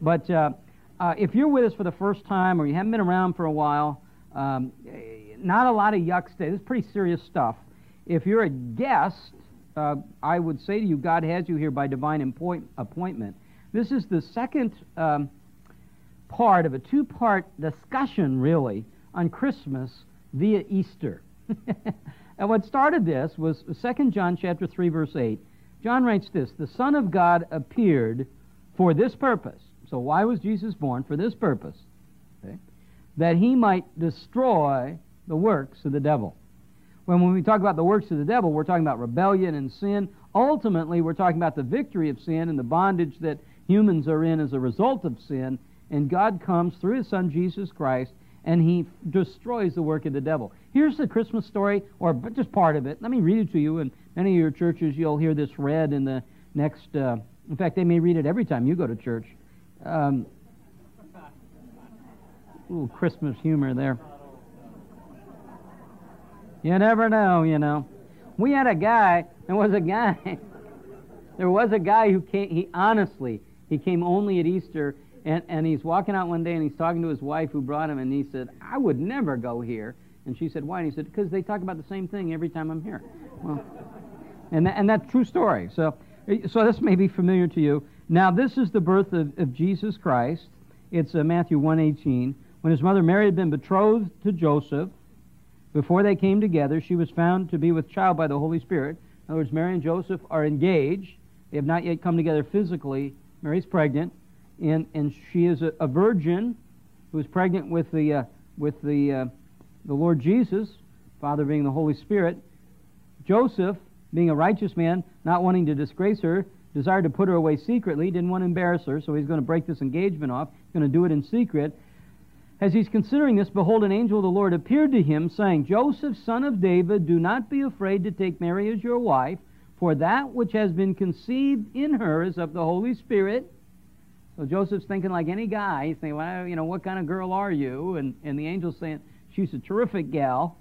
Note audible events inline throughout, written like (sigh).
But uh, uh, if you're with us for the first time or you haven't been around for a while, um, not a lot of yucks today. This is pretty serious stuff. If you're a guest, uh, I would say to you, God has you here by divine appointment. This is the second um, part of a two part discussion, really, on Christmas via Easter. (laughs) and what started this was 2 John chapter 3 verse 8. John writes this, "The Son of God appeared for this purpose." So why was Jesus born? For this purpose. Okay? That he might destroy the works of the devil. When, when we talk about the works of the devil, we're talking about rebellion and sin. Ultimately, we're talking about the victory of sin and the bondage that humans are in as a result of sin. And God comes through his son Jesus Christ and he destroys the work of the devil. Here's the Christmas story, or just part of it. Let me read it to you. In many of your churches, you'll hear this read in the next. Uh, in fact, they may read it every time you go to church. Um, little Christmas humor there. You never know, you know. We had a guy. There was a guy. (laughs) there was a guy who came. He honestly, he came only at Easter and, and he's walking out one day and he's talking to his wife who brought him, and he said, I would never go here. And she said, Why? And he said, Because they talk about the same thing every time I'm here. Well, and, that, and that's true story. So, so this may be familiar to you. Now, this is the birth of, of Jesus Christ. It's uh, Matthew 1.18. When his mother Mary had been betrothed to Joseph, before they came together, she was found to be with child by the Holy Spirit. In other words, Mary and Joseph are engaged. They have not yet come together physically. Mary's pregnant and, and she is a, a virgin who is pregnant with the, uh, with the, uh, the Lord Jesus, Father being the Holy Spirit. Joseph, being a righteous man, not wanting to disgrace her, desired to put her away secretly, didn't want to embarrass her, so he's going to break this engagement off. He's going to do it in secret. As he's considering this, behold, an angel of the Lord appeared to him, saying, Joseph, son of David, do not be afraid to take Mary as your wife, for that which has been conceived in her is of the Holy Spirit. So Joseph's thinking like any guy. He's thinking, well, you know, what kind of girl are you? And, and the angel's saying, she's a terrific gal.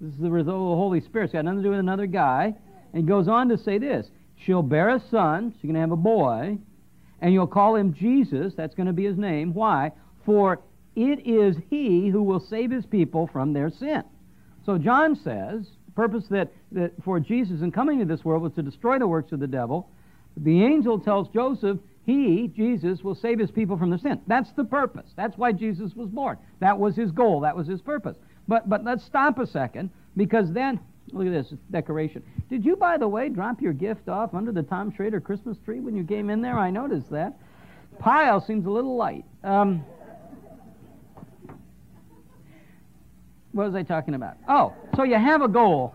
This is the result of the Holy Spirit. It's got nothing to do with another guy. And he goes on to say this She'll bear a son. She's going to have a boy. And you'll call him Jesus. That's going to be his name. Why? For it is he who will save his people from their sin. So John says, the purpose that, that for Jesus in coming to this world was to destroy the works of the devil. The angel tells Joseph he, Jesus, will save his people from the sin. That's the purpose. That's why Jesus was born. That was his goal. That was his purpose. But, but let's stop a second because then, look at this decoration. Did you, by the way, drop your gift off under the Tom Schrader Christmas tree when you came in there? I noticed that. Pile seems a little light. Um, what was I talking about? Oh, so you have a goal.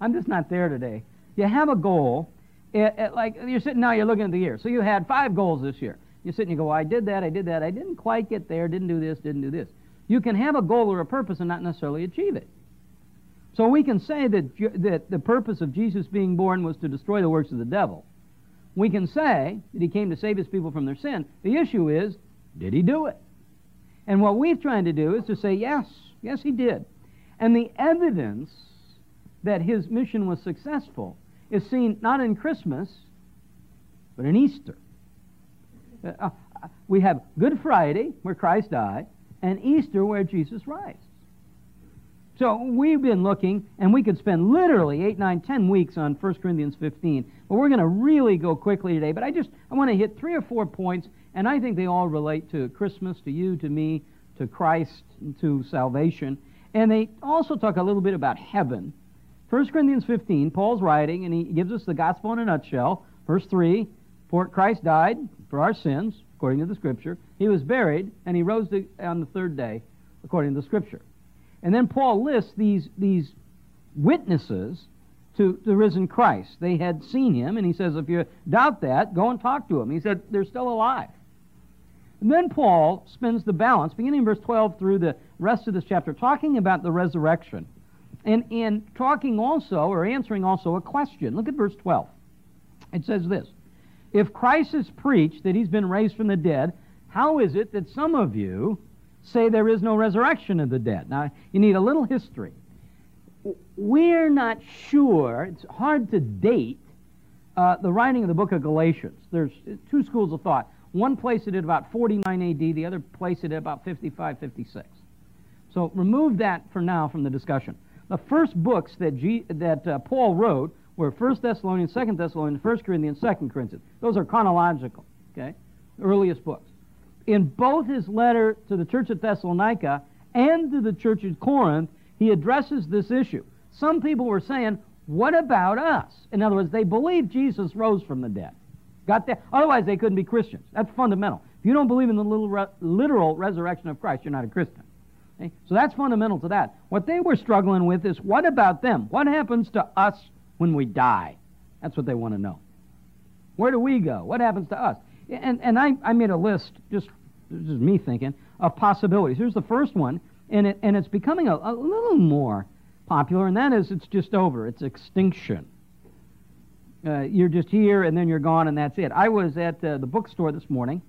I'm just not there today. You have a goal it, it, like you're sitting now, you're looking at the year. So you had five goals this year. You sit and you go, I did that, I did that, I didn't quite get there, didn't do this, didn't do this. You can have a goal or a purpose and not necessarily achieve it. So we can say that, that the purpose of Jesus being born was to destroy the works of the devil. We can say that he came to save his people from their sin. The issue is, did he do it? And what we're trying to do is to say, yes, yes, he did. And the evidence that his mission was successful is seen not in Christmas, but in Easter. Uh, uh, we have Good Friday, where Christ died, and Easter, where Jesus rises. So we've been looking, and we could spend literally 8, 9, 10 weeks on 1 Corinthians 15, but we're going to really go quickly today. But I just I want to hit three or four points, and I think they all relate to Christmas, to you, to me, to Christ, to salvation. And they also talk a little bit about heaven 1 Corinthians 15, Paul's writing, and he gives us the gospel in a nutshell. Verse 3 For Christ died for our sins, according to the Scripture. He was buried, and he rose on the third day, according to the Scripture. And then Paul lists these, these witnesses to the risen Christ. They had seen him, and he says, if you doubt that, go and talk to him. He said, they're still alive. And then Paul spends the balance, beginning in verse 12 through the rest of this chapter, talking about the resurrection and, in talking also, or answering also, a question. Look at verse 12. It says this If Christ is preached that he's been raised from the dead, how is it that some of you say there is no resurrection of the dead? Now, you need a little history. We're not sure, it's hard to date uh, the writing of the book of Galatians. There's two schools of thought. One placed it at about 49 AD, the other placed it at about 55, 56. So remove that for now from the discussion. The first books that, G, that uh, Paul wrote were 1 Thessalonians, 2 Thessalonians, 1 Corinthians, 2 Corinthians. Those are chronological, okay? earliest books. In both his letter to the church at Thessalonica and to the church at Corinth, he addresses this issue. Some people were saying, what about us? In other words, they believe Jesus rose from the dead. Got that? Otherwise, they couldn't be Christians. That's fundamental. If you don't believe in the literal resurrection of Christ, you're not a Christian. Okay? So that's fundamental to that. What they were struggling with is what about them? What happens to us when we die? That's what they want to know. Where do we go? What happens to us? And, and I, I made a list, just this is me thinking, of possibilities. Here's the first one, and, it, and it's becoming a, a little more popular, and that is it's just over. It's extinction. Uh, you're just here, and then you're gone, and that's it. I was at uh, the bookstore this morning,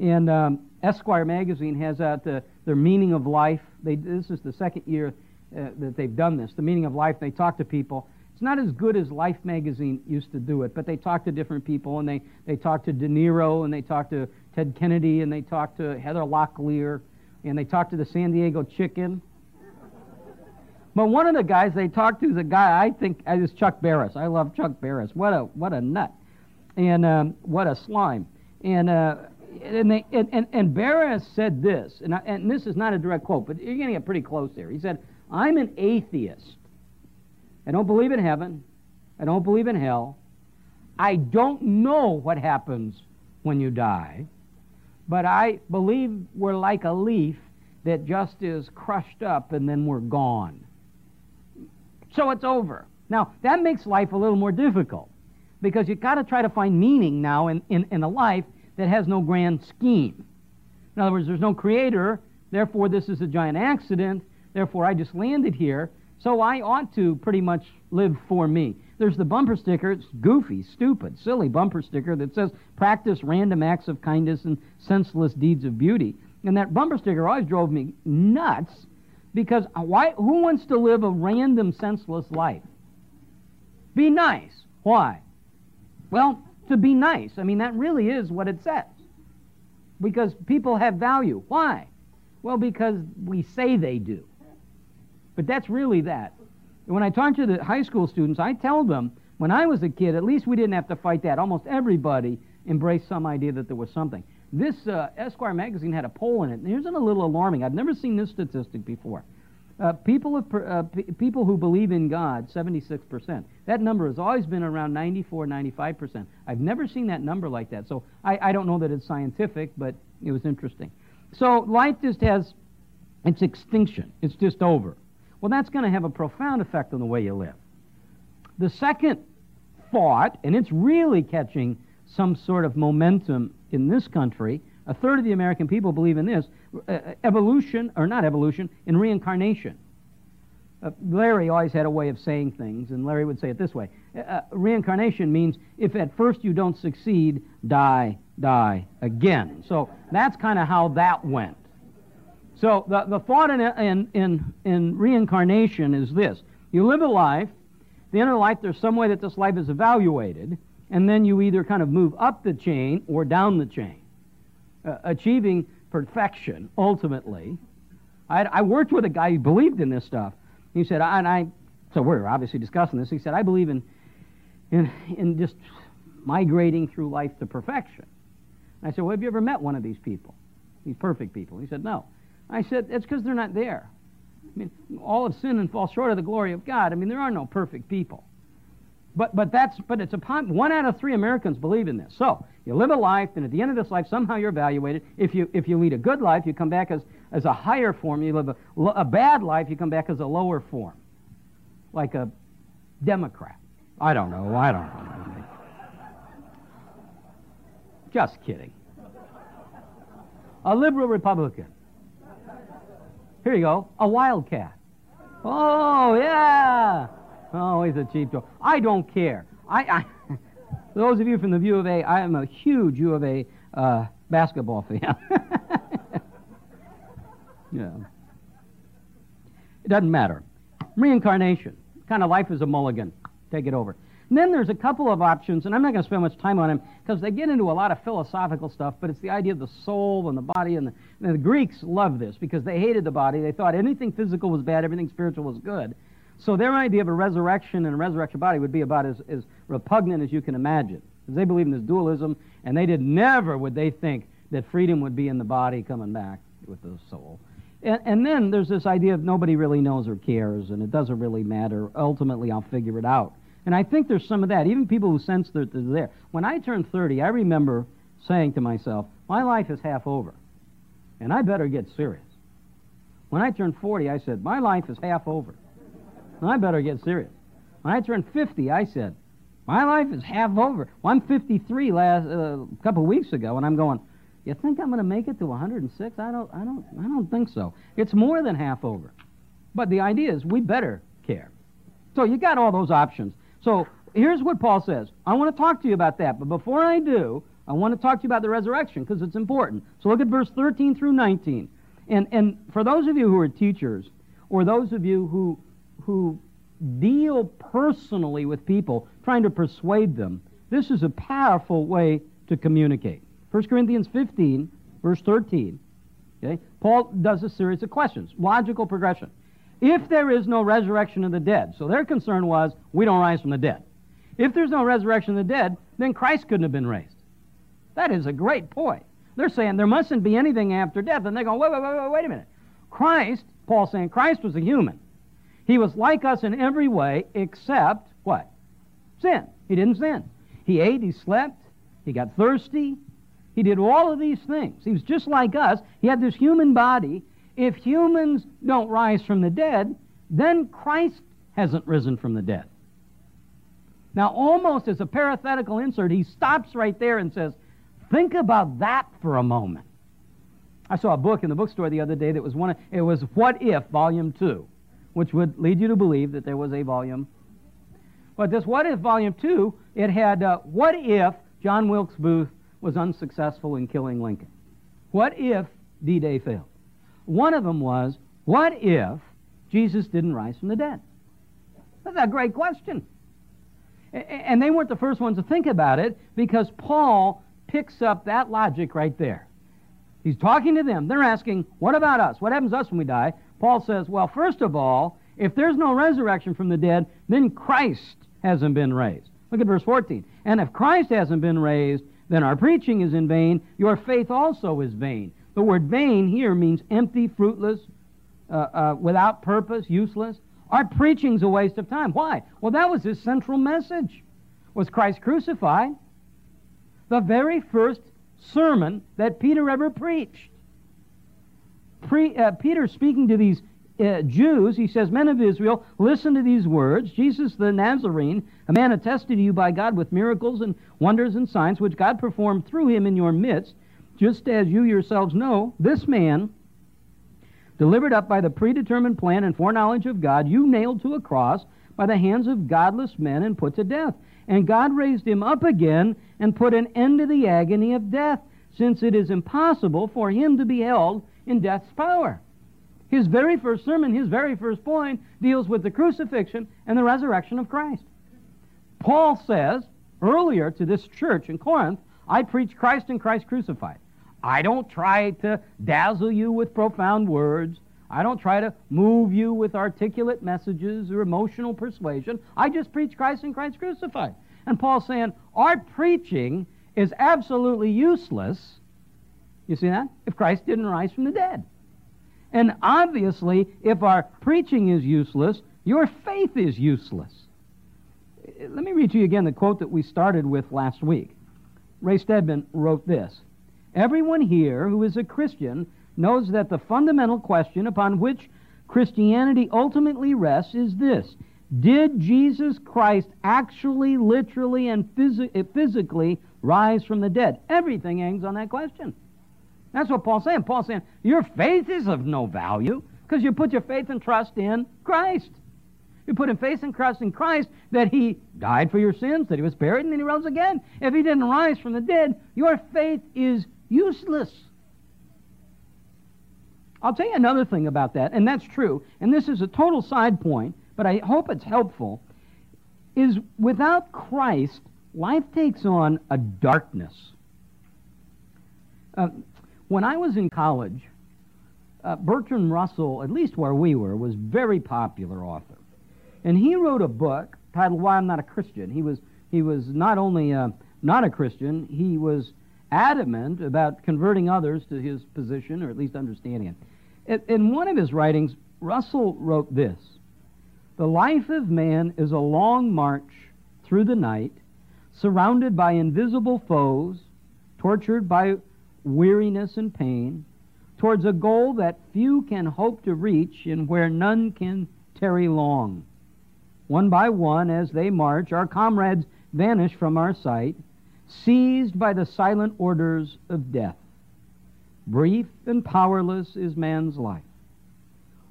and um, Esquire magazine has out uh, their meaning of life. They, this is the second year uh, that they've done this. The meaning of life. They talk to people, it's not as good as Life magazine used to do it, but they talk to different people, and they, they talk to De Niro, and they talk to Ted Kennedy, and they talk to Heather Locklear, and they talk to the San Diego Chicken. But one of the guys they talked to is a guy I think is Chuck Barris. I love Chuck Barris. What a what a nut, and um, what a slime. And uh, and they and, and, and Barris said this, and I, and this is not a direct quote, but you're going to get pretty close there. He said, "I'm an atheist." I don't believe in heaven. I don't believe in hell. I don't know what happens when you die, but I believe we're like a leaf that just is crushed up and then we're gone. So it's over. Now, that makes life a little more difficult because you've got to try to find meaning now in, in, in a life that has no grand scheme. In other words, there's no creator, therefore, this is a giant accident, therefore, I just landed here. So I ought to pretty much live for me. There's the bumper sticker. It's goofy, stupid, silly bumper sticker that says practice random acts of kindness and senseless deeds of beauty. And that bumper sticker always drove me nuts because why, who wants to live a random, senseless life? Be nice. Why? Well, to be nice. I mean, that really is what it says. Because people have value. Why? Well, because we say they do. But that's really that. When I talk to the high school students, I tell them when I was a kid, at least we didn't have to fight that. Almost everybody embraced some idea that there was something. This uh, Esquire magazine had a poll in it, and here's a little alarming. I've never seen this statistic before. Uh, people, have, uh, people who believe in God, 76%. That number has always been around 94, 95%. I've never seen that number like that. So I, I don't know that it's scientific, but it was interesting. So life just has its extinction. It's just over. Well, that's going to have a profound effect on the way you live. The second thought, and it's really catching some sort of momentum in this country, a third of the American people believe in this uh, evolution, or not evolution, in reincarnation. Uh, Larry always had a way of saying things, and Larry would say it this way uh, uh Reincarnation means if at first you don't succeed, die, die again. So that's kind of how that went. So the, the thought in, in, in, in reincarnation is this. You live a life, the of life, there's some way that this life is evaluated, and then you either kind of move up the chain or down the chain, uh, achieving perfection, ultimately. I, I, worked with a guy who believed in this stuff. He said, I, and I, so we're obviously discussing this. He said, I believe in, in, in just migrating through life to perfection. I said, well, have you ever met one of these people? These perfect people? He said, no. I said, That's because they're not there. I mean, all have sinned and fall short of the glory of God. I mean, there are no perfect people. But, but, that's, but it's upon, one out of three Americans believe in this. So, you live a life, and at the end of this life, somehow you're evaluated. If you, if you lead a good life, you come back as, as a higher form. You live a, a bad life, you come back as a lower form. Like a Democrat. I don't know. I don't know. Just kidding. A liberal Republican. Here you go, a wildcat. Oh, yeah. Oh, he's a cheap joke. I don't care. I, I (laughs) those of you from the U of A, I am a huge U of A uh, basketball fan. (laughs) yeah. It doesn't matter. Reincarnation. Kind of life is a mulligan. Take it over. And then there's a couple of options, and I'm not going to spend much time on them because they get into a lot of philosophical stuff, but it's the idea of the soul and the body. And the, and the Greeks love this because they hated the body. They thought anything physical was bad, everything spiritual was good. So their idea of a resurrection and a resurrection body would be about as, as repugnant as you can imagine. Because they believe in this dualism, and they did never would they think that freedom would be in the body coming back with the soul. And, and then there's this idea of nobody really knows or cares, and it doesn't really matter. Ultimately, I'll figure it out. And I think there's some of that. Even people who sense that they're there. When I turned 30, I remember saying to myself, my life is half over, and I better get serious. When I turned 40, I said, my life is half over, and I better get serious. When I turned 50, I said, my life is half over. Well, I'm 53 last uh, a couple of weeks ago, and I'm going, you think I'm going to make it to 106? I don't, I don't, I don't think so. It's more than half over. But the idea is we better care. So you got all those options. So here's what Paul says. I want to talk to you about that, but before I do, I want to talk to you about the resurrection because it's important. So look at verse 13 through 19. And, and for those of you who are teachers, or those of you who, who deal personally with people, trying to persuade them, this is a powerful way to communicate. 1 Corinthians 15, verse 13. Okay? Paul does a series of questions, logical progression. If there is no resurrection of the dead, so their concern was, we don't rise from the dead. If there's no resurrection of the dead, then Christ couldn't have been raised. That is a great point. They're saying there mustn't be anything after death. And they're going, wait, wait, wait, wait, wait a minute. Christ, Paul's saying, Christ was a human. He was like us in every way except what? Sin. He didn't sin. He ate, he slept, he got thirsty, he did all of these things. He was just like us. He had this human body, if humans don't rise from the dead, then Christ hasn't risen from the dead. Now, almost as a parenthetical insert, he stops right there and says, Think about that for a moment. I saw a book in the bookstore the other day that was one of, it was What If, Volume 2, which would lead you to believe that there was a volume. But this What If, Volume 2, it had uh, What If John Wilkes Booth was unsuccessful in killing Lincoln? What if D Day failed? One of them was, what if Jesus didn't rise from the dead? That's a great question. And they weren't the first ones to think about it because Paul picks up that logic right there. He's talking to them. They're asking, What about us? What happens to us when we die? Paul says, Well, first of all, if there's no resurrection from the dead, then Christ hasn't been raised. Look at verse 14. And if Christ hasn't been raised, then our preaching is in vain. Your faith also is vain. The word vain here means empty, fruitless, uh, uh, without purpose, useless. Our preaching's a waste of time. Why? Well, that was his central message. Was Christ crucified? The very first sermon that Peter ever preached. Pre, uh, Peter speaking to these uh, Jews, he says, Men of Israel, listen to these words. Jesus the Nazarene, a man attested to you by God with miracles and wonders and signs, which God performed through him in your midst, just as you yourselves know, this man, delivered up by the predetermined plan and foreknowledge of God, you nailed to a cross by the hands of godless men and put to death. And God raised him up again and put an end to the agony of death, since it is impossible for him to be held in death's power. His very first sermon, his very first point, deals with the crucifixion and the resurrection of Christ. Paul says earlier to this church in Corinth, I preach Christ and Christ crucified. I don't try to dazzle you with profound words. I don't try to move you with articulate messages or emotional persuasion. I just preach Christ and Christ crucified. And Paul's saying, our preaching is absolutely useless. You see that? If Christ didn't rise from the dead. And obviously, if our preaching is useless, your faith is useless. Let me read to you again the quote that we started with last week. Ray Stedman wrote this Everyone here who is a Christian knows that the fundamental question upon which Christianity ultimately rests is this Did Jesus Christ actually, literally, and phys- eh, physically rise from the dead? Everything hangs on that question. That's what Paul's saying. Paul's saying, your faith is of no value because you put your faith and trust in Christ. You put in faith and trust in Christ that He died for your sins, that He was buried, and then He rose again. If He didn't rise from the dead, your faith is useless. I'll tell you another thing about that, and that's true, and this is a total side point, but I hope it's helpful. is without Christ, life takes on a darkness. Uh, when I was in college, uh, Bertrand Russell, at least where we were, was very popular author. And he wrote a book titled Why I'm Not a Christian. He was, he was not only uh, not a Christian, he was adamant about converting others to his position, or at least understanding it. In one of his writings, Russell wrote this The life of man is a long march through the night, surrounded by invisible foes, tortured by weariness and pain, towards a goal that few can hope to reach and where none can tarry long. One by one, as they march, our comrades vanish from our sight, seized by the silent orders of death. Brief and powerless is man's life.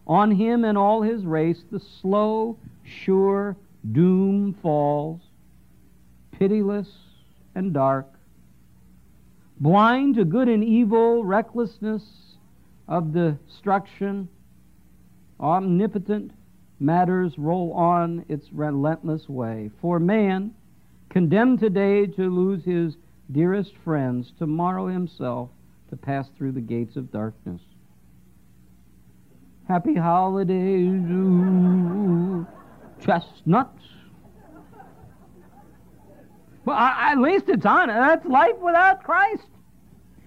On him and all his race the slow, sure doom falls, pitiless and dark. Blind to good and evil, recklessness of destruction, omnipotent matters roll on its relentless way. For man, condemned today to lose his dearest friends, tomorrow himself to pass through the gates of darkness. Happy holidays, chestnuts. Well, I, at least it's on. That's life without Christ.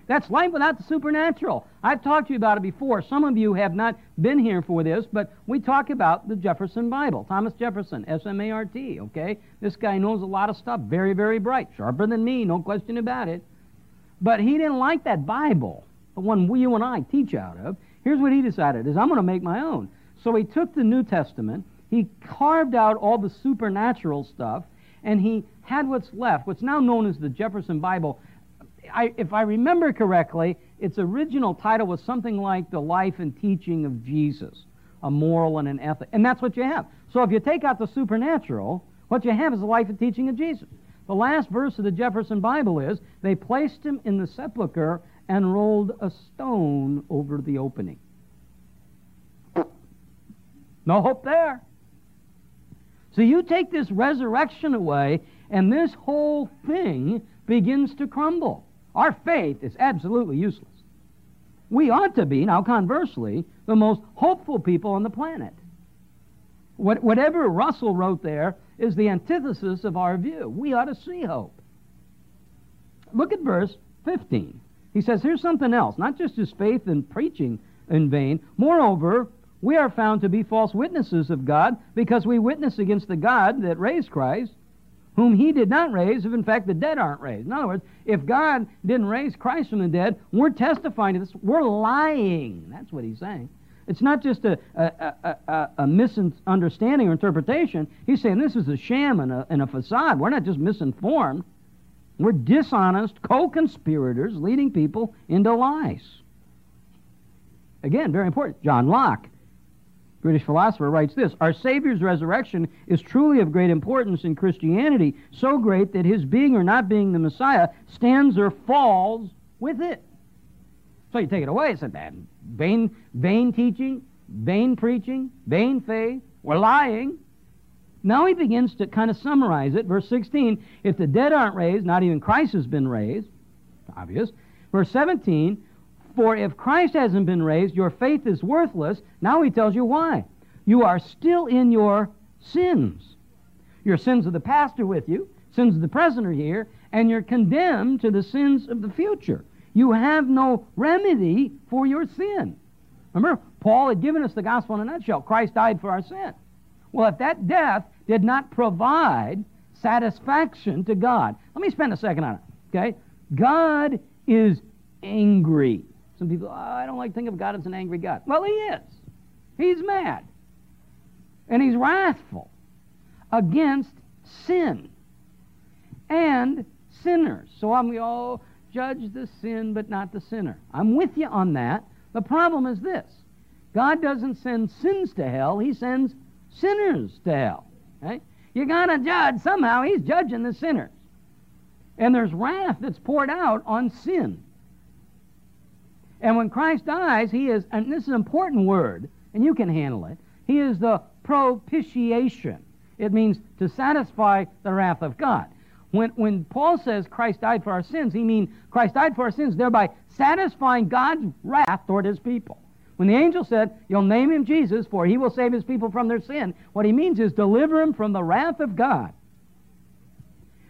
That's life without the supernatural. I've talked to you about it before. Some of you have not been here for this, but we talk about the Jefferson Bible. Thomas Jefferson, S M A R T, okay? This guy knows a lot of stuff, very, very bright, sharper than me, no question about it. But he didn't like that Bible, the one you and I teach out of. Here's what he decided is I'm going to make my own. So he took the New Testament, he carved out all the supernatural stuff, and he had what's left, what's now known as the Jefferson Bible, I, if I remember correctly, its original title was something like The Life and Teaching of Jesus, a moral and an ethic. And that's what you have. So if you take out the supernatural, what you have is the life and teaching of Jesus. The last verse of the Jefferson Bible is they placed him in the sepulchre and rolled a stone over the opening. No hope there. So you take this resurrection away, and this whole thing begins to crumble. Our faith is absolutely useless. We ought to be, now conversely, the most hopeful people on the planet. What, whatever Russell wrote there is the antithesis of our view. We ought to see hope. Look at verse 15. He says, here's something else. Not just his faith in preaching in vain. Moreover, we are found to be false witnesses of God because we witness against the God that raised Christ, whom he did not raise, if in fact the dead aren't raised. In other words, if God didn't raise Christ from the dead, we're testifying to this. We're lying. That's what he's saying. It's not just a, a, a, a, misunderstanding or interpretation. He's saying this is a sham and a, and a facade. We're not just misinformed. We're dishonest co conspirators leading people into lies. Again, very important. John Locke British philosopher, writes this Our Savior's resurrection is truly of great importance in Christianity, so great that his being or not being the Messiah stands or falls with it. So you take it away, it's a vain, vain teaching, vain preaching, vain faith, we're lying. Now he begins to kind of summarize it. Verse 16 if the dead aren't raised, not even Christ has been raised, obvious. Verse 17 for if Christ hasn't been raised, your faith is worthless. Now he tells you why. You are still in your sins. Your sins of the past are with you, sins of the present are here, and you're condemned to the sins of the future. You have no remedy for your sin. Remember, Paul had given us the gospel in a nutshell. Christ died for our sin. Well, if that death did not provide satisfaction to God, let me spend a second on it. Okay? God is angry. Some people, oh, I don't like to think of God as an angry God. Well, He is. He's mad. And He's wrathful against sin and sinners. So I'm, oh, judge the sin but not the sinner. I'm with you on that. The problem is this God doesn't send sins to hell, He sends sinners to hell. You got to judge. Somehow He's judging the sinners. And there's wrath that's poured out on sin. And when Christ dies, he is, and this is an important word, and you can handle it, he is the propitiation. It means to satisfy the wrath of God. When, when Paul says Christ died for our sins, he means Christ died for our sins, thereby satisfying God's wrath toward his people. When the angel said, You'll name him Jesus, for he will save his people from their sin, what he means is deliver him from the wrath of God.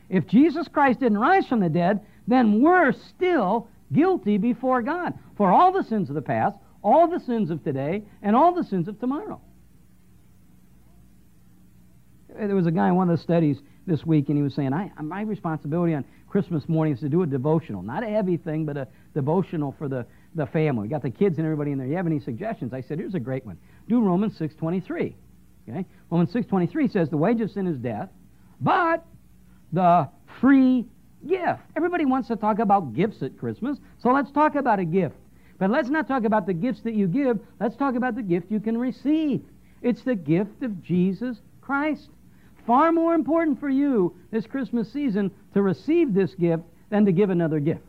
If Jesus Christ didn't rise from the dead, then we're still guilty before God for all the sins of the past, all the sins of today, and all the sins of tomorrow. There was a guy in one of the studies this week, and he was saying, I, My responsibility on Christmas morning is to do a devotional. Not a heavy thing, but a devotional for the, the family. We got the kids and everybody in there. You have any suggestions? I said, Here's a great one. Do Romans 6.23. Okay? Romans 6.23 says, The wage of sin is death, but the free gift. Everybody wants to talk about gifts at Christmas, so let's talk about a gift. But let's not talk about the gifts that you give. Let's talk about the gift you can receive. It's the gift of Jesus Christ. Far more important for you this Christmas season to receive this gift than to give another gift.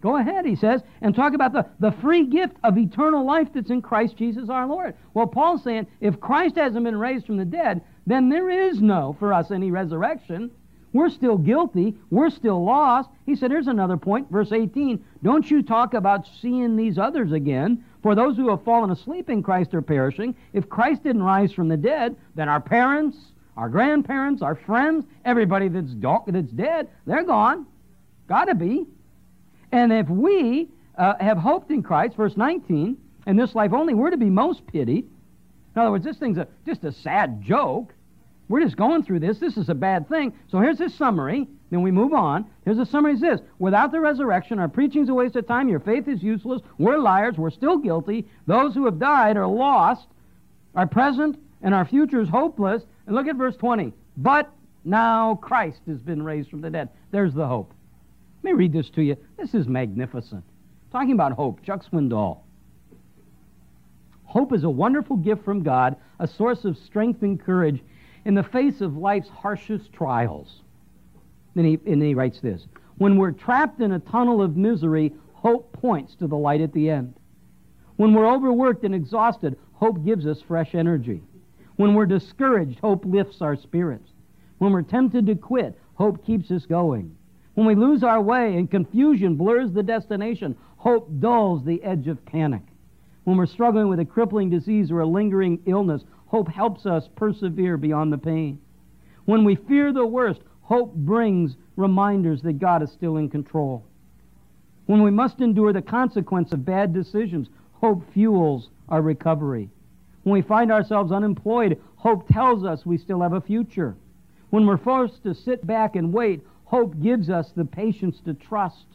Go ahead, he says, and talk about the, the free gift of eternal life that's in Christ Jesus our Lord. Well, Paul's saying if Christ hasn't been raised from the dead, then there is no, for us, any resurrection. We're still guilty. We're still lost. He said, here's another point, verse 18. Don't you talk about seeing these others again, for those who have fallen asleep in Christ are perishing. If Christ didn't rise from the dead, then our parents, our grandparents, our friends, everybody that's, that's dead, they're gone. Gotta be. And if we uh, have hoped in Christ, verse 19, in this life only, we're to be most pitied. In other words, this thing's a, just a sad joke. We're just going through this. This is a bad thing. So here's this summary. Then we move on. Here's the summary is this. Without the resurrection, our preaching's a waste of time. Your faith is useless. We're liars. We're still guilty. Those who have died are lost. Our present and our future is hopeless. And look at verse 20. But now Christ has been raised from the dead. There's the hope. Let me read this to you. This is magnificent. Talking about hope, Chuck Swindoll. Hope is a wonderful gift from God, a source of strength and courage in the face of life's harshest trials. Then he, and he writes this When we're trapped in a tunnel of misery, hope points to the light at the end. When we're overworked and exhausted, hope gives us fresh energy. When we're discouraged, hope lifts our spirits. When we're tempted to quit, hope keeps us going. When we lose our way and confusion blurs the destination, hope dulls the edge of panic. When we're struggling with a crippling disease or a lingering illness, hope helps us persevere beyond the pain. When we fear the worst, hope brings reminders that God is still in control. When we must endure the consequence of bad decisions, hope fuels our recovery. When we find ourselves unemployed, hope tells us we still have a future. When we're forced to sit back and wait, hope gives us the patience to trust.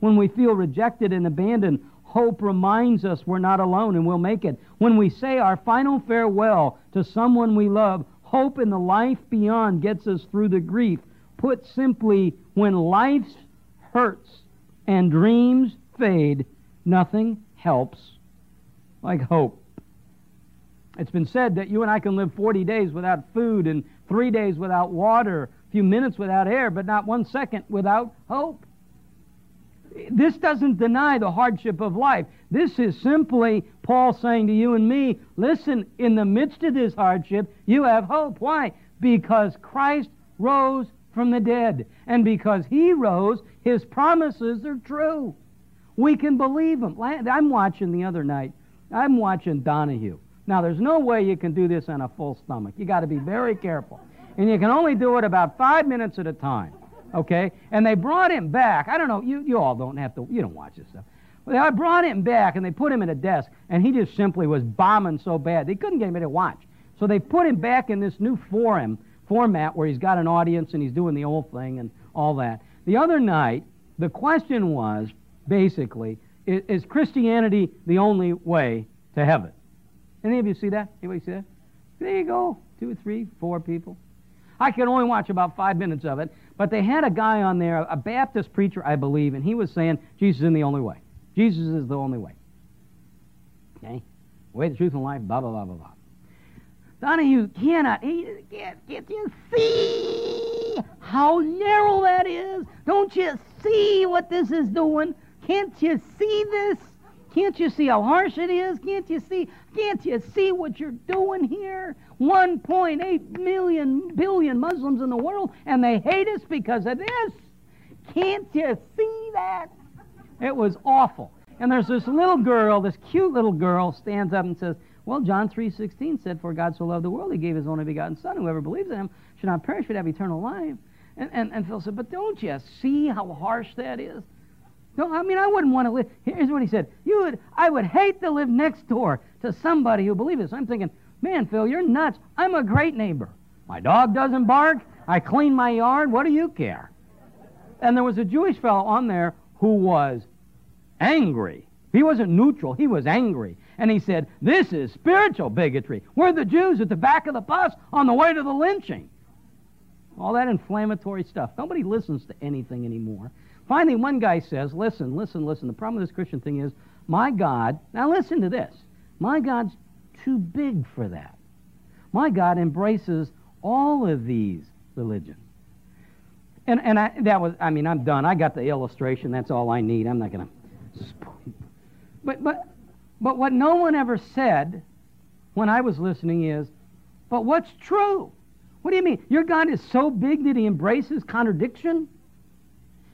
When we feel rejected and abandoned, hope reminds us we're not alone and we'll make it. When we say our final farewell to someone we love, hope in the life beyond gets us through the grief. Put simply, when life's hurts and dreams fade, nothing helps like hope. It's been said that you and I can live 40 days without food and three days without water, a few minutes without air, but not one second without hope. This doesn't deny the hardship of life. This is simply Paul saying to you and me, listen, in the midst of this hardship, you have hope. Why? Because Christ rose from the dead. And because he rose, his promises are true. We can believe them. I'm watching the other night, I'm watching Donahue. Now, there's no way you can do this on a full stomach. You got to be very careful. And you can only do it about five minutes at a time okay? And they brought him back. I don't know, you, you all don't have to, you don't watch this stuff. Well, they brought him back and they put him in a desk, and he just simply was bombing so bad they couldn't get him to watch. So they put him back in this new forum format where he's got an audience and he's doing the old thing and all that. The other night, the question was basically, is, is Christianity the only way to heaven? Any of you see that? Anybody see that? There you go. Two, three, four people. I can only watch about five minutes of it. But they had a guy on there, a Baptist preacher, I believe, and he was saying Jesus is the only way. Jesus is the only way. Okay? Way, the truth, and life, blah, blah, blah, blah, blah. Donahue cannot, he can't, can't you see how narrow that is? Don't you see what this is doing? Can't you see this? Can't you see how harsh it is? Can't you see? Can't you see what you're doing here? 1.8 million billion Muslims in the world, and they hate us because of this. Can't you see that? It was awful. And there's this little girl, this cute little girl, stands up and says, "Well, John 3:16 said, "For God so loved the world, He gave His only begotten Son. Whoever believes in Him should not perish, but have eternal life." And, and, and Phil said, "But don't you see how harsh that is?" No, I mean, I wouldn't want to live. Here's what he said: "You would, I would hate to live next door to somebody who believes this." I'm thinking, man, Phil, you're nuts. I'm a great neighbor. My dog doesn't bark. I clean my yard. What do you care? And there was a Jewish fellow on there who was angry. He wasn't neutral. He was angry. And he said, This is spiritual bigotry. We're the Jews at the back of the bus on the way to the lynching. All that inflammatory stuff. Nobody listens to anything anymore. Finally, one guy says, Listen, listen, listen. The problem with this Christian thing is, my God, now listen to this. My God's too big for that. My God embraces all of these religions. And, and I, that was, I mean, I'm done. I got the illustration. That's all I need. I'm not going to. But, but, but what no one ever said when I was listening is, but what's true? What do you mean? Your God is so big that he embraces contradiction?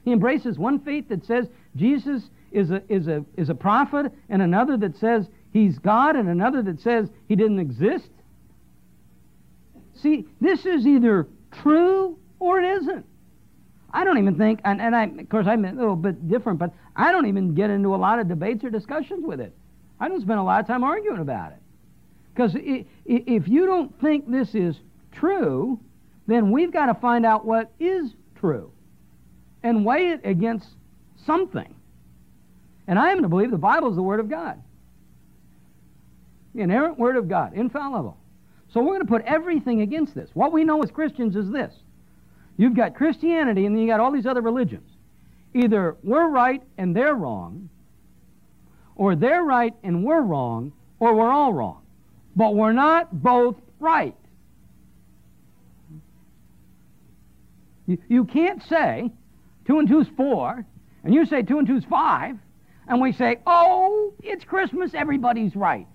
He embraces one faith that says Jesus is a, is a, is a prophet, and another that says he's God, and another that says he didn't exist. See, this is either true or it isn't. I don't even think, and, and I, of course, I'm a little bit different, but I don't even get into a lot of debates or discussions with it. I don't spend a lot of time arguing about it. Because if you don't think this is true, then we've got to find out what is true and weigh it against something. And I am to believe the Bible is the Word of God. The inerrant Word of God, infallible. So we're going to put everything against this. What we know as Christians is this You've got Christianity and then you've got all these other religions. Either we're right and they're wrong, or they're right and we're wrong, or we're all wrong. But we're not both right. You, you can't say two and two's four, and you say two and two's five, and we say, oh, it's Christmas, everybody's right.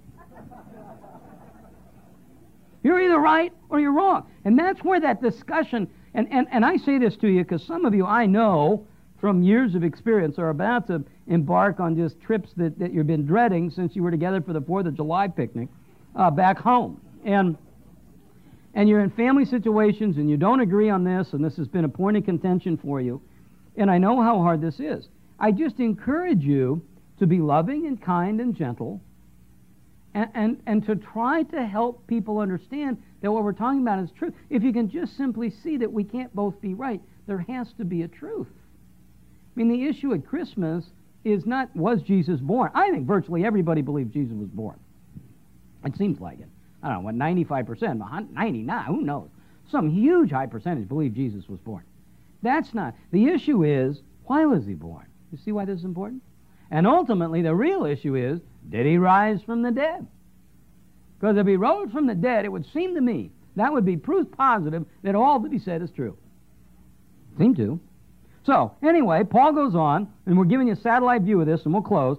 You're either right or you're wrong. And that's where that discussion and, and, and I say this to you because some of you I know from years of experience are about to embark on just trips that, that you've been dreading since you were together for the 4th of July picnic uh, back home. And, and you're in family situations and you don't agree on this, and this has been a point of contention for you. And I know how hard this is. I just encourage you to be loving and kind and gentle and, and, and to try to help people understand that what we're talking about is truth. If you can just simply see that we can't both be right, there has to be a truth. I mean, the issue at Christmas is not was Jesus born. I think virtually everybody believes Jesus was born. It seems like it. I don't know, what, 95%, 99, who knows? Some huge high percentage believe Jesus was born. That's not. The issue is, why was he born? You see why this is important? And ultimately, the real issue is, did he rise from the dead? Because if he rose from the dead, it would seem to me that would be proof positive that all that he said is true. Seem to. So, anyway, Paul goes on, and we're giving you a satellite view of this, and we'll close.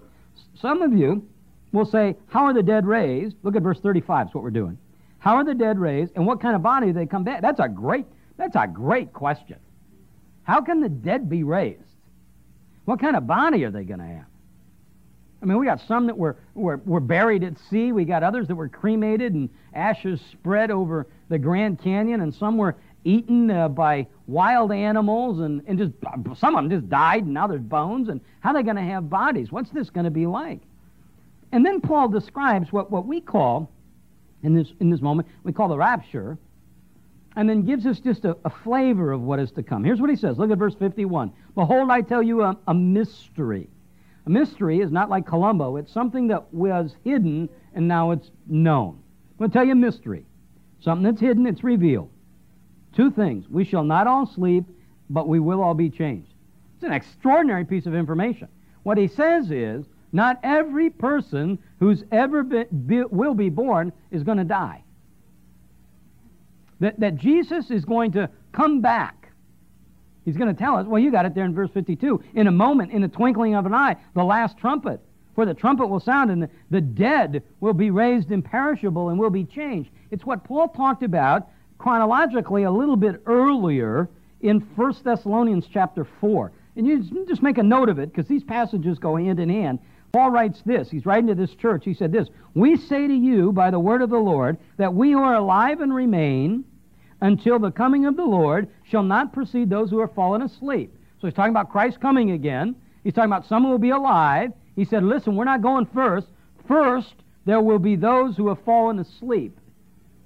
Some of you will say, How are the dead raised? Look at verse 35, is what we're doing. How are the dead raised, and what kind of body do they come back? That's a great, that's a great question. How can the dead be raised? What kind of body are they going to have? I mean, we got some that were, were, were buried at sea. We got others that were cremated and ashes spread over the Grand Canyon, and some were eaten uh, by wild animals, and, and just some of them just died, and now there's bones. And how are they going to have bodies? What's this going to be like? And then Paul describes what, what we call, in this, in this moment, we call the rapture, and then gives us just a, a flavor of what is to come. Here's what he says. Look at verse 51. Behold, I tell you a, a mystery. A mystery is not like Columbo. It's something that was hidden and now it's known. I'm going to tell you a mystery. Something that's hidden, it's revealed. Two things. We shall not all sleep, but we will all be changed. It's an extraordinary piece of information. What he says is, not every person who's ever been, be, will be born is going to die. That, that Jesus is going to come back He's going to tell us, well, you got it there in verse 52. In a moment, in the twinkling of an eye, the last trumpet. For the trumpet will sound, and the, the dead will be raised imperishable and will be changed. It's what Paul talked about chronologically a little bit earlier in 1 Thessalonians chapter 4. And you just make a note of it because these passages go hand in hand. Paul writes this. He's writing to this church. He said this We say to you by the word of the Lord that we who are alive and remain until the coming of the Lord shall not precede those who are fallen asleep. So he's talking about Christ coming again. He's talking about some who will be alive. He said, Listen, we're not going first. First, there will be those who have fallen asleep.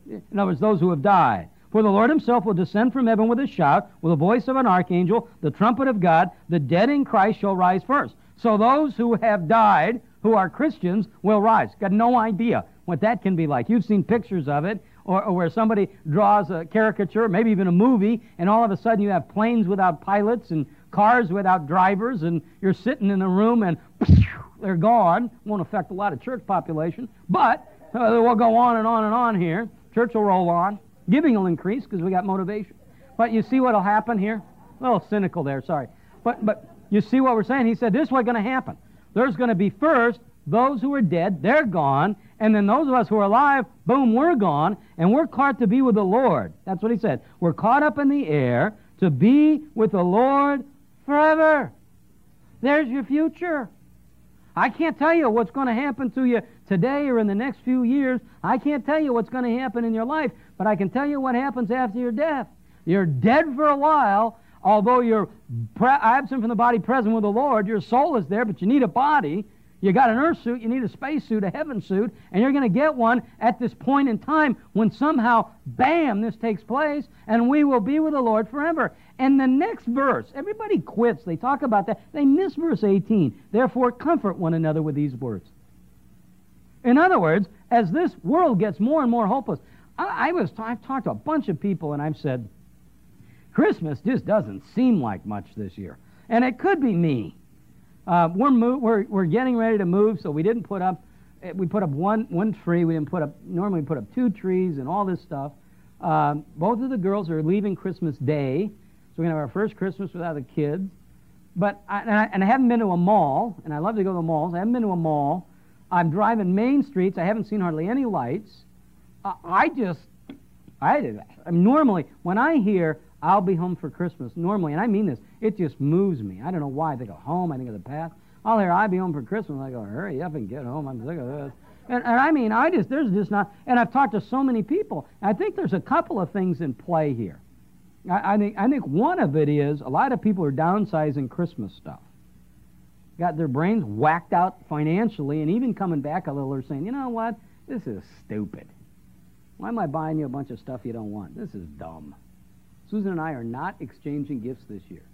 In other words, those who have died. For the Lord himself will descend from heaven with a shout, with the voice of an archangel, the trumpet of God. The dead in Christ shall rise first. So those who have died, who are Christians, will rise. Got no idea what that can be like. You've seen pictures of it, or, or, where somebody draws a caricature, maybe even a movie, and all of a sudden you have planes without pilots and cars without drivers, and you're sitting in a room and (laughs) they're gone. Won't affect a lot of church population, but uh, we'll go on and on and on here. Church will roll on. Giving will increase because we got motivation. But you see what will happen here? A little cynical there, sorry. But, but you see what we're saying? He said this is what's going to happen. There's going to be first those who are dead, they're gone, and then those of us who are alive, boom, we're gone, and we're caught to be with the Lord. That's what he said. We're caught up in the air to be with the Lord forever. There's your future. I can't tell you what's going to happen to you today or in the next few years. I can't tell you what's going to happen in your life, but I can tell you what happens after your death. You're dead for a while, although you're absent from the body, present with the Lord. Your soul is there, but you need a body. You got an earth suit, you need a space suit, a heaven suit, and you're going to get one at this point in time when somehow, bam, this takes place, and we will be with the Lord forever. And the next verse, everybody quits. They talk about that. They miss verse 18. Therefore, comfort one another with these words. In other words, as this world gets more and more hopeless, I, I was I've talked to a bunch of people and I've said, Christmas just doesn't seem like much this year. And it could be me. Uh, we're, move, we're, we're getting ready to move, so we didn't put up, eh, we put up one, one tree. We didn't put up, normally we put up two trees and all this stuff. Um, both of the girls are leaving Christmas Day, so we're going to have our first Christmas without the kids. But I and, I, and I haven't been to a mall, and I love to go to the malls. I haven't been to a mall. I'm driving main streets. I haven't seen hardly any lights. Uh, I just, I, I mean, normally when I hear I'll be home for Christmas. Normally, and I mean this, it just moves me. I don't know why. I think of home, I think of the past. I'll hear I'll be home for Christmas. I go, hurry up and get home. I'm sick of this. And, and I mean, I just, there's just not, and I've talked to so many people. I think there's a couple of things in play here. I, I, think, I think one of it is a lot of people are downsizing Christmas stuff. Got their brains whacked out financially, and even coming back a little are saying, you know what? This is stupid. Why am I buying you a bunch of stuff you don't want? This is dumb. Susan and I are not exchanging gifts this year.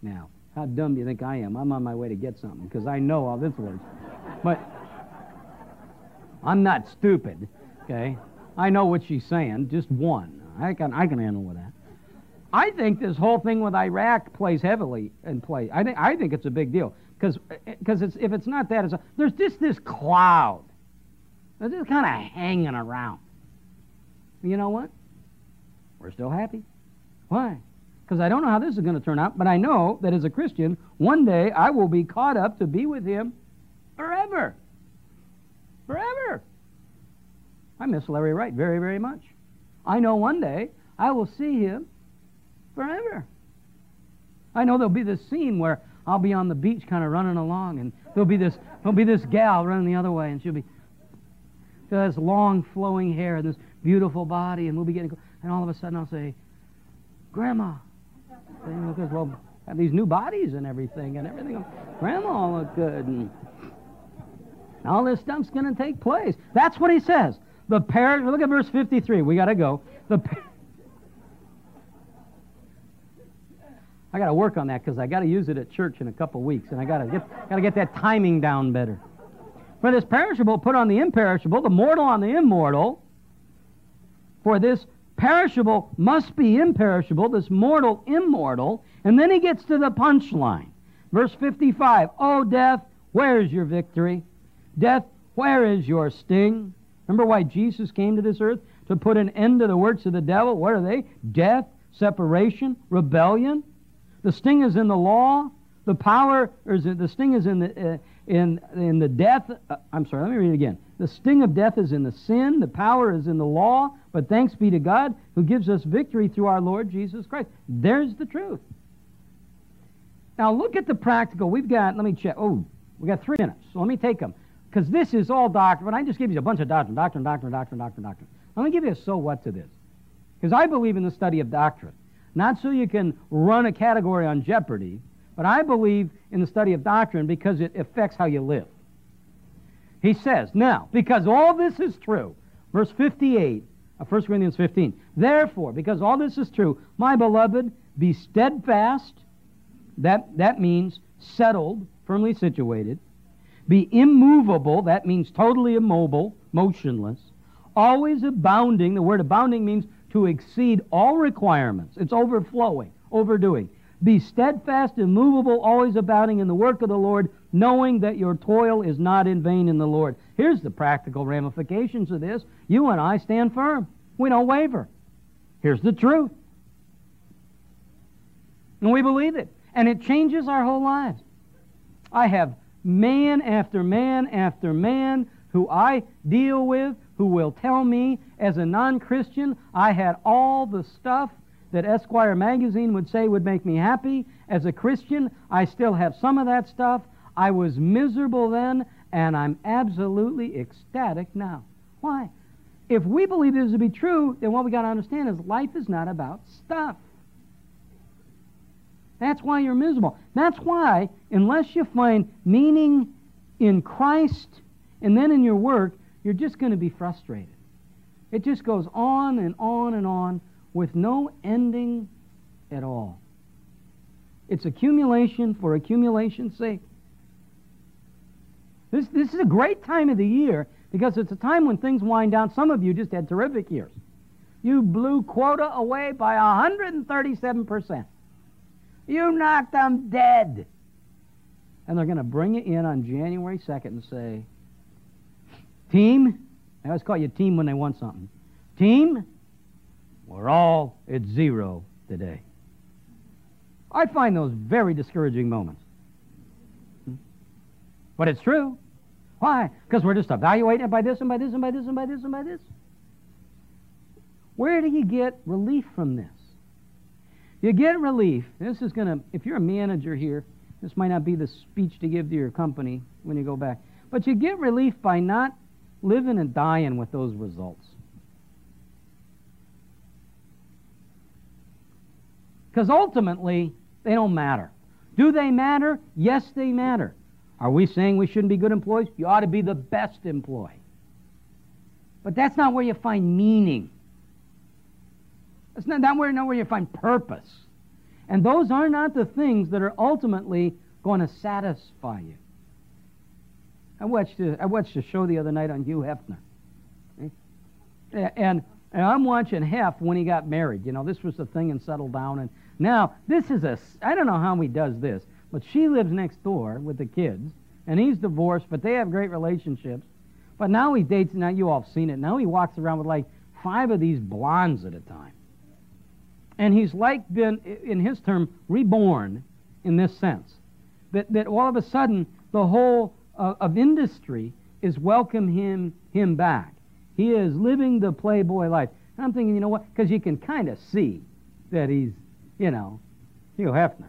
Now, how dumb do you think I am? I'm on my way to get something because I know how this works. But I'm not stupid, okay? I know what she's saying, just one. I can, I can handle with that. I think this whole thing with Iraq plays heavily in play. I think, I think it's a big deal because eh, it's, if it's not that, it's a, there's just this cloud. It's just kind of hanging around. You know what? We're still happy. Why? Because I don't know how this is going to turn out, but I know that as a Christian, one day I will be caught up to be with Him forever. Forever. I miss Larry Wright very, very much. I know one day I will see him forever. I know there'll be this scene where I'll be on the beach kind of running along, and there'll be this there'll be this gal running the other way, and she'll be this long flowing hair and this beautiful body, and we'll be getting and all of a sudden I'll say, Grandma. Because, well, have these new bodies and everything, and everything. Grandma will look good. And all this stuff's going to take place. That's what he says. The parent, look at verse 53. We got to go. The I got to work on that because I got to use it at church in a couple weeks, and I got to get got to get that timing down better. For this perishable, put on the imperishable, the mortal on the immortal. For this perishable must be imperishable, this mortal immortal. And then he gets to the punchline. Verse 55 Oh, death, where is your victory? Death, where is your sting? Remember why Jesus came to this earth? To put an end to the works of the devil. What are they? Death, separation, rebellion. The sting is in the law. The power, or the sting is in the, uh, in, in the death, uh, I'm sorry, let me read it again. The sting of death is in the sin, the power is in the law, but thanks be to God who gives us victory through our Lord Jesus Christ. There's the truth. Now look at the practical. We've got, let me check. Oh, we got three minutes, so let me take them. Because this is all doctrine, but I just gave you a bunch of doctrine, doctrine, doctrine, doctrine, doctrine, doctrine. Let me give you a so what to this. Because I believe in the study of doctrine. Not so you can run a category on Jeopardy, but I believe in the study of doctrine because it affects how you live. He says, now, because all this is true, verse 58 of 1 Corinthians 15, therefore, because all this is true, my beloved, be steadfast. That, that means settled, firmly situated. Be immovable. That means totally immobile, motionless. Always abounding. The word abounding means to exceed all requirements. It's overflowing, overdoing. Be steadfast, immovable, always abounding in the work of the Lord, knowing that your toil is not in vain in the Lord. Here's the practical ramifications of this. You and I stand firm. We don't waver. Here's the truth. And we believe it. And it changes our whole lives. I have man after man after man who I deal with who will tell me as a non Christian I had all the stuff that Esquire magazine would say would make me happy. As a Christian, I still have some of that stuff. I was miserable then, and I'm absolutely ecstatic now. Why? If we believe this to be true, then what we got to understand is life is not about stuff. That's why you're miserable. That's why, unless you find meaning in Christ and then in your work, you're just going to be frustrated. It just goes on and on and on with no ending at all. It's accumulation for accumulation's sake. This, this is a great time of the year because it's a time when things wind down. Some of you just had terrific years. You blew quota away by 137%. You knocked them dead. And they're going to bring you in on January 2nd and say, Team, I always call you team when they want something. Team, we're all at zero today. I find those very discouraging moments. But it's true. Why? Because we're just evaluating it by this and by this and by this and by this and by this. Where do you get relief from this? You get relief. This is going to, if you're a manager here, this might not be the speech to give to your company when you go back. But you get relief by not living and dying with those results. Because ultimately, they don't matter. Do they matter? Yes, they matter. Are we saying we shouldn't be good employees? You ought to be the best employee. But that's not where you find meaning. That's not, not where, not where you find purpose. And those are not the things that are ultimately going to satisfy you. I watched a, I watched a show the other night on Hugh Hefner. And, and I'm watching Hef when he got married. You know, this was the thing and settled down. And now, this is a, I don't know how he does this, but she lives next door with the kids, and he's divorced, but they have great relationships. But now he dates, now you all have seen it, now he walks around with like five of these blondes at a time. And he's like been, in his term, reborn in this sense. That, that all of a sudden, the whole uh, of industry is welcome him, him back. He is living the playboy life. And I'm thinking, you know what? Because you can kind of see that he's, you know, Hugh Hefner.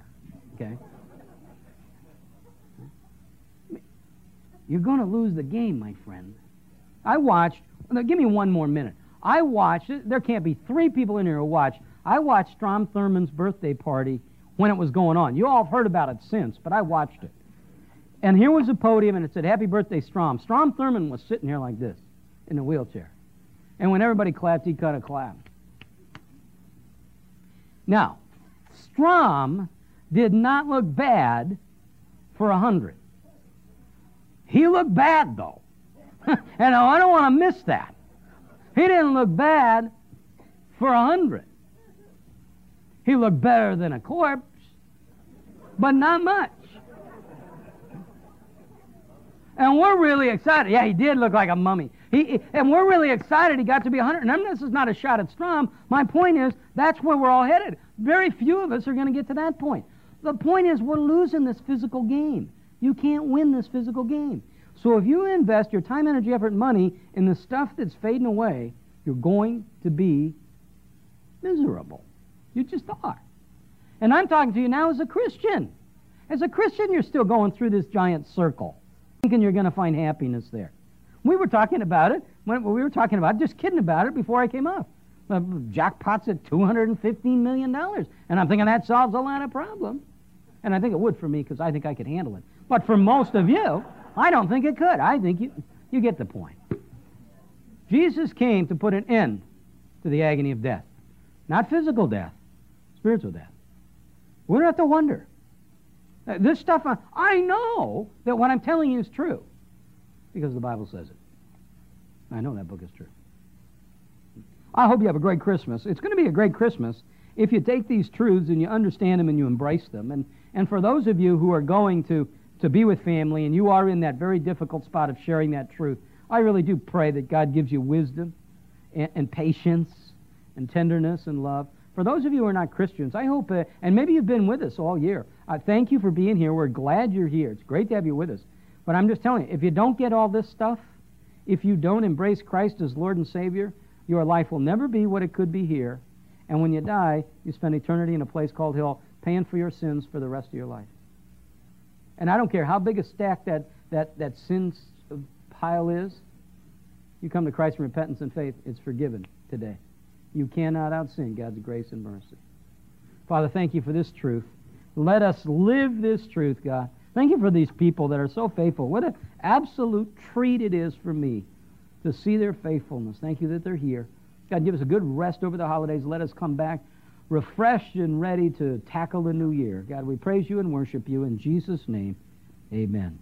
Okay? You're going to lose the game, my friend. I watched, give me one more minute. I watched, there can't be three people in here who watch. I watched Strom Thurmond's birthday party when it was going on. You all have heard about it since, but I watched it. And here was a podium, and it said, Happy Birthday, Strom. Strom Thurmond was sitting here like this in a wheelchair. And when everybody clapped, he kind of clapped. Now, Strom did not look bad for a 100. He looked bad, though. (laughs) and oh, I don't want to miss that. He didn't look bad for a 100. He looked better than a corpse, but not much. And we're really excited. Yeah, he did look like a mummy. He, and we're really excited he got to be 100. And this is not a shot at Strom. My point is, that's where we're all headed. Very few of us are going to get to that point. The point is, we're losing this physical game. You can't win this physical game. So if you invest your time, energy, effort, money in the stuff that's fading away, you're going to be miserable. You just are. And I'm talking to you now as a Christian. As a Christian, you're still going through this giant circle, thinking you're going to find happiness there. We were talking about it when we were talking about it, just kidding about it before I came up. Uh, jackpot's at $215 million. And I'm thinking that solves a lot of problems. And I think it would for me because I think I could handle it. But for most of you, I don't think it could. I think you, you get the point. Jesus came to put an end to the agony of death. Not physical death, spiritual death. We don't have to wonder. Uh, this stuff, uh, I know that what I'm telling you is true because the Bible says it. I know that book is true. I hope you have a great Christmas. It's going to be a great Christmas if you take these truths and you understand them and you embrace them. And, and for those of you who are going to, to be with family and you are in that very difficult spot of sharing that truth, I really do pray that God gives you wisdom and, and patience and tenderness and love. For those of you who are not Christians, I hope, uh, and maybe you've been with us all year, uh, thank you for being here. We're glad you're here. It's great to have you with us. But I'm just telling you, if you don't get all this stuff, if you don't embrace Christ as Lord and Savior, your life will never be what it could be here. And when you die, you spend eternity in a place called hell, paying for your sins for the rest of your life. And I don't care how big a stack that, that, that sin pile is, you come to Christ in repentance and faith, it's forgiven today. You cannot outsin God's grace and mercy. Father, thank you for this truth. Let us live this truth, God. Thank you for these people that are so faithful. What an absolute treat it is for me to see their faithfulness. Thank you that they're here. God, give us a good rest over the holidays. Let us come back refreshed and ready to tackle the new year. God, we praise you and worship you in Jesus' name. Amen.